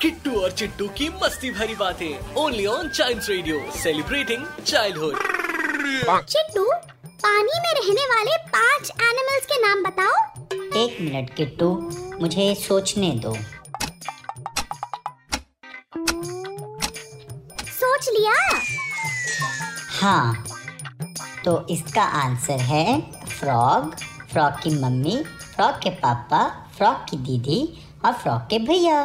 Kittu और चिट्टू की मस्ती भरी बातें। Only on Child Radio celebrating childhood Chittu पानी में रहने वाले पाँच एनिमल्स के नाम बताओ। एक मिनट किट्टू मुझे सोचने दो। सोच लिया? हाँ तो इसका आंसर है फ्रॉग फ्रॉग की मम्मी फ्रॉग के पापा फ्रॉग की दीदी और फ्रॉग के भैया।